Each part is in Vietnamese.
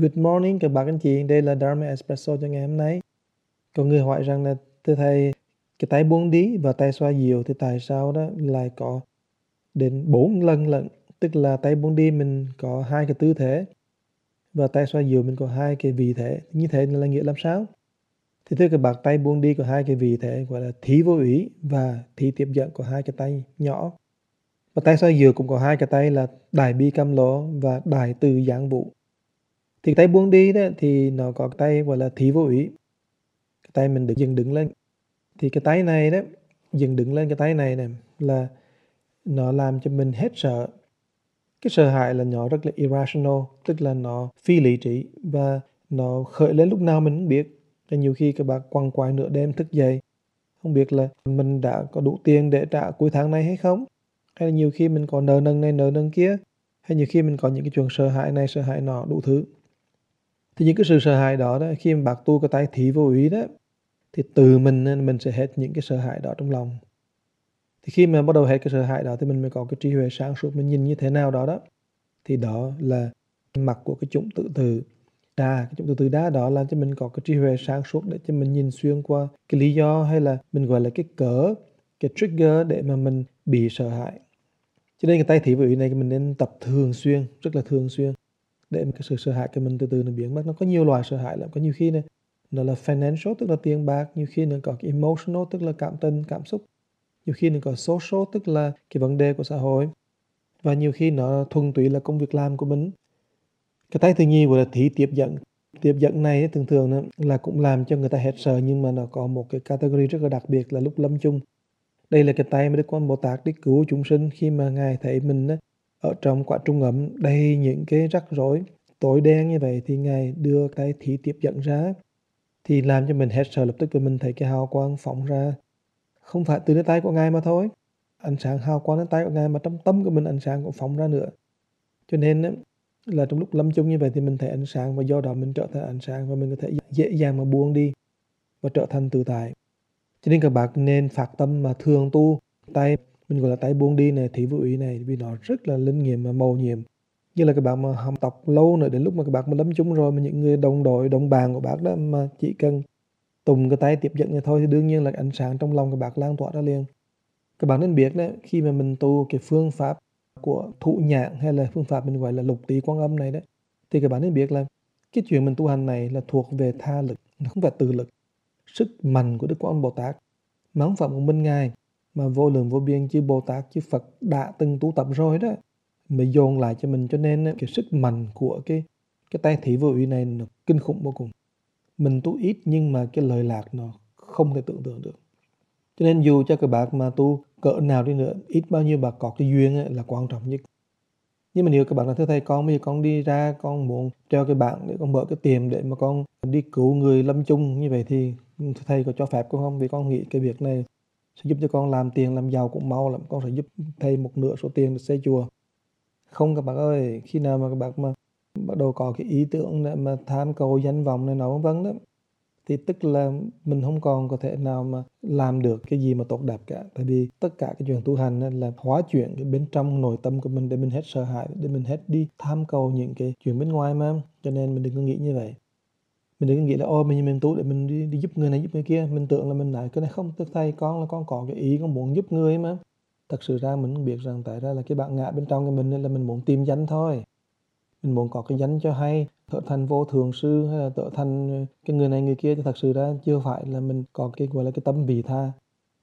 Good morning các bạn anh chị, đây là Dharma Espresso cho ngày hôm nay. Có người hỏi rằng là thưa thầy, cái tay buông đi và tay xoa dịu thì tại sao đó lại có đến 4 lần lận, tức là tay buông đi mình có hai cái tư thế và tay xoa dịu mình có hai cái vị thế. Như thế là nghĩa làm sao? Thì thưa các bạn, tay buông đi có hai cái vị thế gọi là thí vô ý và thí tiếp dẫn có hai cái tay nhỏ. Và tay xoa dịu cũng có hai cái tay là đại bi cam lỗ và đại từ giảng vụ thì tay buông đi đó, thì nó có cái tay, gọi là thí vô ý. Cái tay mình được dừng đứng lên. Thì cái tay này đó dừng đứng lên cái tay này này là nó làm cho mình hết sợ. Cái sợ hãi là nhỏ rất là irrational, tức là nó phi lý trí và nó khởi lên lúc nào mình không biết. Cho nhiều khi các bạn quăng quại nửa đêm thức dậy, không biết là mình đã có đủ tiền để trả cuối tháng này hay không? Hay là nhiều khi mình có nợ nần này, nợ nần kia? Hay nhiều khi mình có những cái chuyện sợ hãi này, sợ hãi nọ đủ thứ? Thì những cái sự sợ hãi đó, đó khi mà bác tu cái tay thị vô ý đó thì từ mình mình sẽ hết những cái sợ hãi đó trong lòng. Thì khi mà bắt đầu hết cái sợ hãi đó thì mình mới có cái trí huệ sáng suốt mình nhìn như thế nào đó đó thì đó là mặt của cái chủng tự từ đa cái chủng tự từ đa đó là cho mình có cái trí huệ sáng suốt để cho mình nhìn xuyên qua cái lý do hay là mình gọi là cái cỡ cái trigger để mà mình bị sợ hãi. Cho nên cái tay thị vô này mình nên tập thường xuyên rất là thường xuyên để cái sự sợ hãi của mình từ từ nó biến mất. Nó có nhiều loại sợ hãi lắm. Có nhiều khi này nó là financial, tức là tiền bạc. Nhiều khi nó có cái emotional, tức là cảm tình, cảm xúc. Nhiều khi nó có social, tức là cái vấn đề của xã hội. Và nhiều khi nó thuần túy là công việc làm của mình. Cái tay thứ nhì gọi là thí tiếp dẫn. Tiếp dẫn này thường thường là cũng làm cho người ta hết sợ, nhưng mà nó có một cái category rất là đặc biệt là lúc lâm chung. Đây là cái tay mà Đức Quan Bồ Tát đi cứu chúng sinh khi mà Ngài thấy mình ở trong quả trung ấm, đầy những cái rắc rối, tối đen như vậy thì ngài đưa tay thí tiếp dẫn ra, thì làm cho mình hết sợ, lập tức vì mình thấy cái hào quang phóng ra. Không phải từ cái tay của ngài mà thôi, ánh sáng hào quang đến tay của ngài mà trong tâm của mình ánh sáng cũng phóng ra nữa. Cho nên là trong lúc lâm chung như vậy thì mình thấy ánh sáng và do đó mình trở thành ánh sáng và mình có thể dễ dàng mà buông đi và trở thành tự tại. Cho nên các bạn nên phát tâm mà thường tu, tay mình gọi là tay buông đi này thị vô ý này, vì nó rất là linh nghiệm và màu nhiệm. Như là các bạn mà học tập lâu nữa, đến lúc mà các bạn mà lấm chúng rồi, mà những người đồng đội, đồng bàn của bác đó mà chỉ cần tùng cái tay tiếp dẫn này thôi, thì đương nhiên là ánh sáng trong lòng các bạn lan tỏa ra liền. Các bạn nên biết đấy, khi mà mình tu cái phương pháp của thụ nhạc hay là phương pháp mình gọi là lục tỷ quan âm này đấy, thì các bạn nên biết là cái chuyện mình tu hành này là thuộc về tha lực, nó không phải từ lực. Sức mạnh của đức quan âm bồ tát mà không phải một mình ngài mà vô lượng vô biên chư Bồ Tát chư Phật đã từng tu tập rồi đó. Mới dồn lại cho mình cho nên ờ, cái sức mạnh của cái cái tay thị vô ủy này nó kinh khủng vô cùng. Mình tu ít nhưng mà cái lời lạc nó không thể tưởng tượng được. Cho nên dù cho các bạn mà tu cỡ nào đi nữa ít bao nhiêu bà có cái duyên ấy, là quan trọng nhất. Nhưng mà nếu các bạn là thưa thầy con bây giờ con đi ra con muốn cho cái bạn để con mở cái tiệm để mà con đi cứu người lâm chung như vậy thì ừ, thầy có cho phép con không? Vì con nghĩ cái việc này sẽ giúp cho con làm tiền, làm giàu cũng mau lắm. Con sẽ giúp thầy một nửa số tiền để xây chùa. Không các bạn ơi, khi nào mà các bạn mà bắt đầu có cái ý tưởng để mà tham cầu danh vọng này nọ vân vân đó, thì tức là mình không còn có thể nào mà làm được cái gì mà tốt đẹp cả. Tại vì tất cả cái chuyện tu hành là hóa chuyển cái bên trong nội tâm của mình để mình hết sợ hãi, để mình hết đi tham cầu những cái chuyện bên ngoài mà. Cho nên mình đừng có nghĩ như vậy mình đừng nghĩ là ô mình mình tu để mình đi, đi giúp người này giúp người kia. Mình tưởng là mình lại cái này không tức thầy con là con có cái ý con muốn giúp người mà. Thật sự ra mình biết rằng tại ra là cái bạn ngã bên trong của mình nên là mình muốn tìm danh thôi. Mình muốn có cái danh cho hay trở thành vô thường sư hay là trở thành cái người này người kia thì thật sự ra chưa phải là mình có cái gọi là cái tâm vị tha.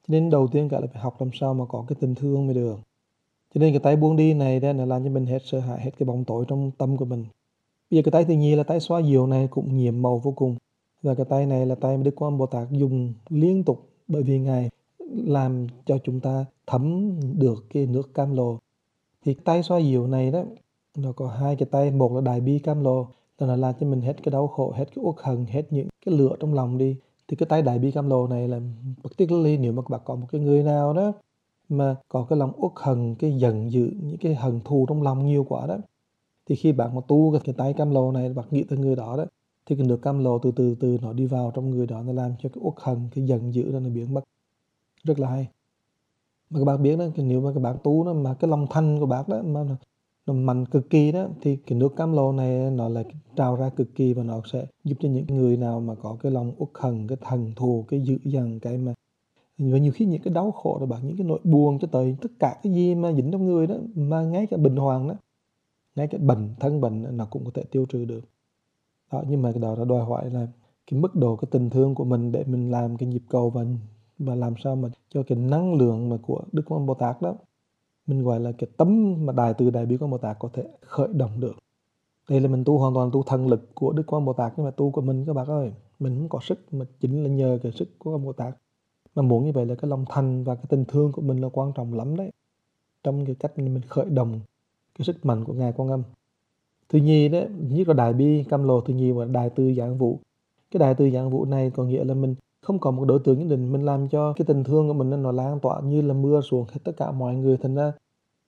Cho nên đầu tiên cả là phải học làm sao mà có cái tình thương mới được. Cho nên cái tay buông đi này đó là làm cho mình hết sợ hãi hết cái bóng tối trong tâm của mình. Bây giờ cái tay thứ nhì là tay xóa diệu này cũng nhiệm màu vô cùng. Và cái tay này là tay mà Đức Quan Bồ Tát dùng liên tục bởi vì Ngài làm cho chúng ta thấm được cái nước cam lồ. Thì tay xoa dịu này đó, nó có hai cái tay, một là đại bi cam lồ, là nó làm cho mình hết cái đau khổ, hết cái uất hận, hết những cái lửa trong lòng đi. Thì cái tay đại bi cam lồ này là particularly nếu mà các bạn có một cái người nào đó mà có cái lòng uất hận, cái giận dữ, những cái hận thù trong lòng nhiều quá đó thì khi bạn mà tu cái tay cam lồ này, bạn nghĩ tới người đó đó, thì cái nước cam lồ từ từ từ nó đi vào trong người đó, nó làm cho cái uất hận, cái giận dữ đó nó biến mất. Rất là hay. Mà các bạn biết đó nếu mà các bạn tu đó, mà cái lòng thanh của bạn đó, mà nó mạnh cực kỳ đó, thì cái nước cam lồ này nó lại trào ra cực kỳ và nó sẽ giúp cho những người nào mà có cái lòng uất hận, cái thần thù, cái dữ dằn, cái mà và nhiều khi những cái đau khổ rồi bạn, những cái nỗi buồn cho tới tất cả cái gì mà dính trong người đó, mà ngay cả bình hoàng đó ngay cái bệnh, thân bệnh nó cũng có thể tiêu trừ được. Đó, nhưng mà cái đó là đòi hỏi là cái mức độ, cái tình thương của mình để mình làm cái nhịp cầu và và làm sao mà cho cái năng lượng mà của Đức Quan Bồ Tát đó, mình gọi là cái tấm mà đại từ đại bi Quan Bồ Tát có thể khởi động được. Đây là mình tu hoàn toàn tu thần lực của Đức Quan Bồ Tát, nhưng mà tu của mình các bạn ơi, mình không có sức, mà chính là nhờ cái sức của Quan Bồ Tát. Mà muốn như vậy là cái lòng thành và cái tình thương của mình là quan trọng lắm đấy. Trong cái cách mình khởi động cái sức mạnh của ngài quan âm. Thứ nhì đấy nhất là đại bi, cam lồ thứ nhì và đại tư giảng vụ cái đại tư giảng vụ này có nghĩa là mình không có một đối tượng nhất định, mình làm cho cái tình thương của mình nó lan tỏa như là mưa xuống hết tất cả mọi người. Thành ra,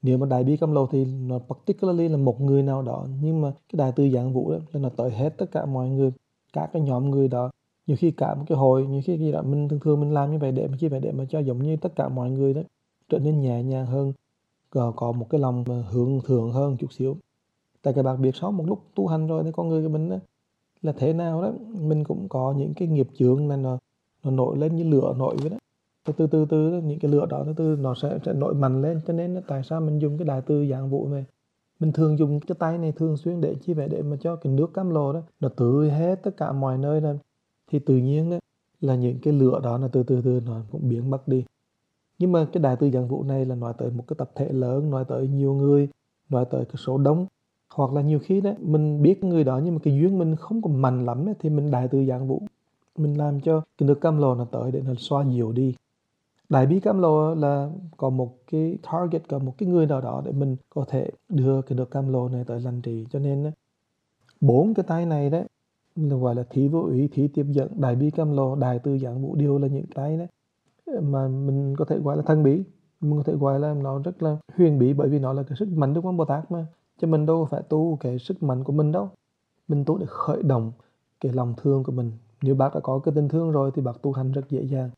nếu mà đại bi, cam lồ thì nó particularly là một người nào đó, nhưng mà cái đại tư giảng vụ đó là nó tới hết tất cả mọi người, cả cái nhóm người đó. Nhiều khi cả một cái hội, nhiều khi gì đó, mình thường thường mình làm như vậy để mà chi vậy để mà cho giống như tất cả mọi người đó trở nên nhẹ nhàng hơn có, một cái lòng ờ, hướng thượng hơn chút xíu. Tại các bạn biết sau một lúc tu hành rồi thì con người của mình đó, là thế nào đó mình cũng có những cái nghiệp chướng này nó nó nổi lên như lửa nổi vậy đó. Từ từ từ từ những cái lửa đó từ từ nó sẽ sẽ nổi mạnh lên cho nên tại sao mình dùng cái đại từ dạng vụ này mình thường dùng cái tay này thường xuyên để chi vậy? Để mà cho cái nước cam lồ đó nó tưới hết tất cả mọi nơi lên thì tự nhiên đó là những cái lửa đó là từ từ từ nó cũng biến mất đi nhưng mà cái đại từ giảng vụ này là nói tới một cái tập thể lớn nói tới nhiều người nói tới cái số đông. Hoặc là nhiều khi đó mình biết người đó nhưng mà cái duyên mình không còn mạnh lắm ấy, thì mình đại từ giảng vụ. Mình làm cho cái nước cam lồ nó tới để nó xoa dịu đi. Đại bi cam lồ là có một cái target có một cái người nào đó để mình có thể đưa cái nước cam lồ này tới lành trị cho nên bốn cái tay này đấy là gọi là thí vô ủy thí tiếp dẫn. Đại bi cam lồ đại tư giảng vụ điều là những cái đấy mà mình có thể gọi là thân bí. Mình có thể gọi là nó rất là huyền bí bởi vì nó là cái sức mạnh đức quán bồ tát mà. Cho mình đâu phải tu cái sức mạnh của mình đâu. Mình tu để khởi động cái lòng thương của mình. Nếu bác đã có cái tình thương rồi thì bác tu hành rất dễ dàng.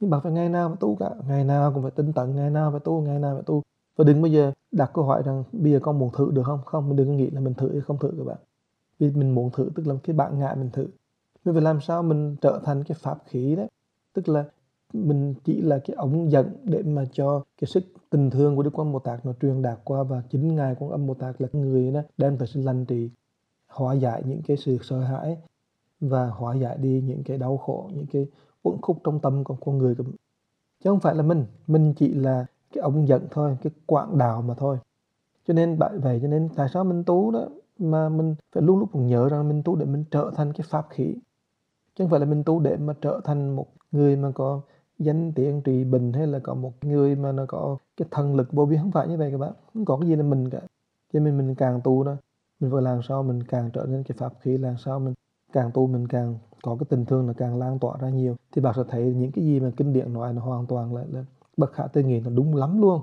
Nhưng bác phải ngày nào mà tu cả. Ngày nào cũng phải tinh tấn, ngày nào phải tu, ngày nào phải tu. Và đừng bao giờ đặt câu hỏi rằng bây giờ con muốn thử được không? Không, mình đừng có nghĩ là mình thử hay không thử các bạn. Vì mình muốn thử tức là cái bạn ngại mình thử. Mình phải làm sao mình trở thành cái pháp khí đấy. Tức là mình chỉ là cái ống dẫn để mà cho cái sức tình thương của Đức Quan Bồ Tát nó truyền đạt qua và chính ngài Quan Âm Bồ Tát là người đó đem tới sự lành trị, hóa giải những cái sự sợ hãi và hóa giải đi những cái đau khổ, những cái uẩn khúc trong tâm của con người chứ không phải là mình mình chỉ là cái ống dẫn thôi, cái quảng đạo mà thôi. Cho nên bởi vậy, cho nên tại sao mình tu đó mà mình phải luôn lúc nhớ rằng mình tu để mình trở thành cái pháp khí? Chứ không phải là mình tu để mà trở thành một người mà có danh tiện trị bình hay là có một người mà nó có cái thần lực vô biên không phải như vậy các bạn? Không có cái gì là mình cả. Cho nên mình càng tu đó mình phải làm sao mình càng trở nên cái pháp khí làm sao mình càng tu mình càng có cái tình thương là càng lan tỏa ra nhiều. Thì bạn sẽ thấy những cái gì mà kinh điển nói nó hoàn toàn là, là bất khả tư nghị nó đúng lắm luôn.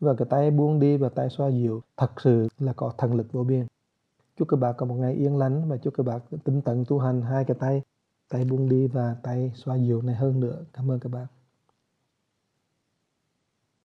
Và cái tay buông đi và tay xoa dịu thật sự là có thần lực vô biên. Chúc các bạn có một ngày yên lành và chúc các bạn tinh tận tu hành hai cái tay tay buông đi và tay xoa dịu này hơn nữa. Cảm ơn các bạn.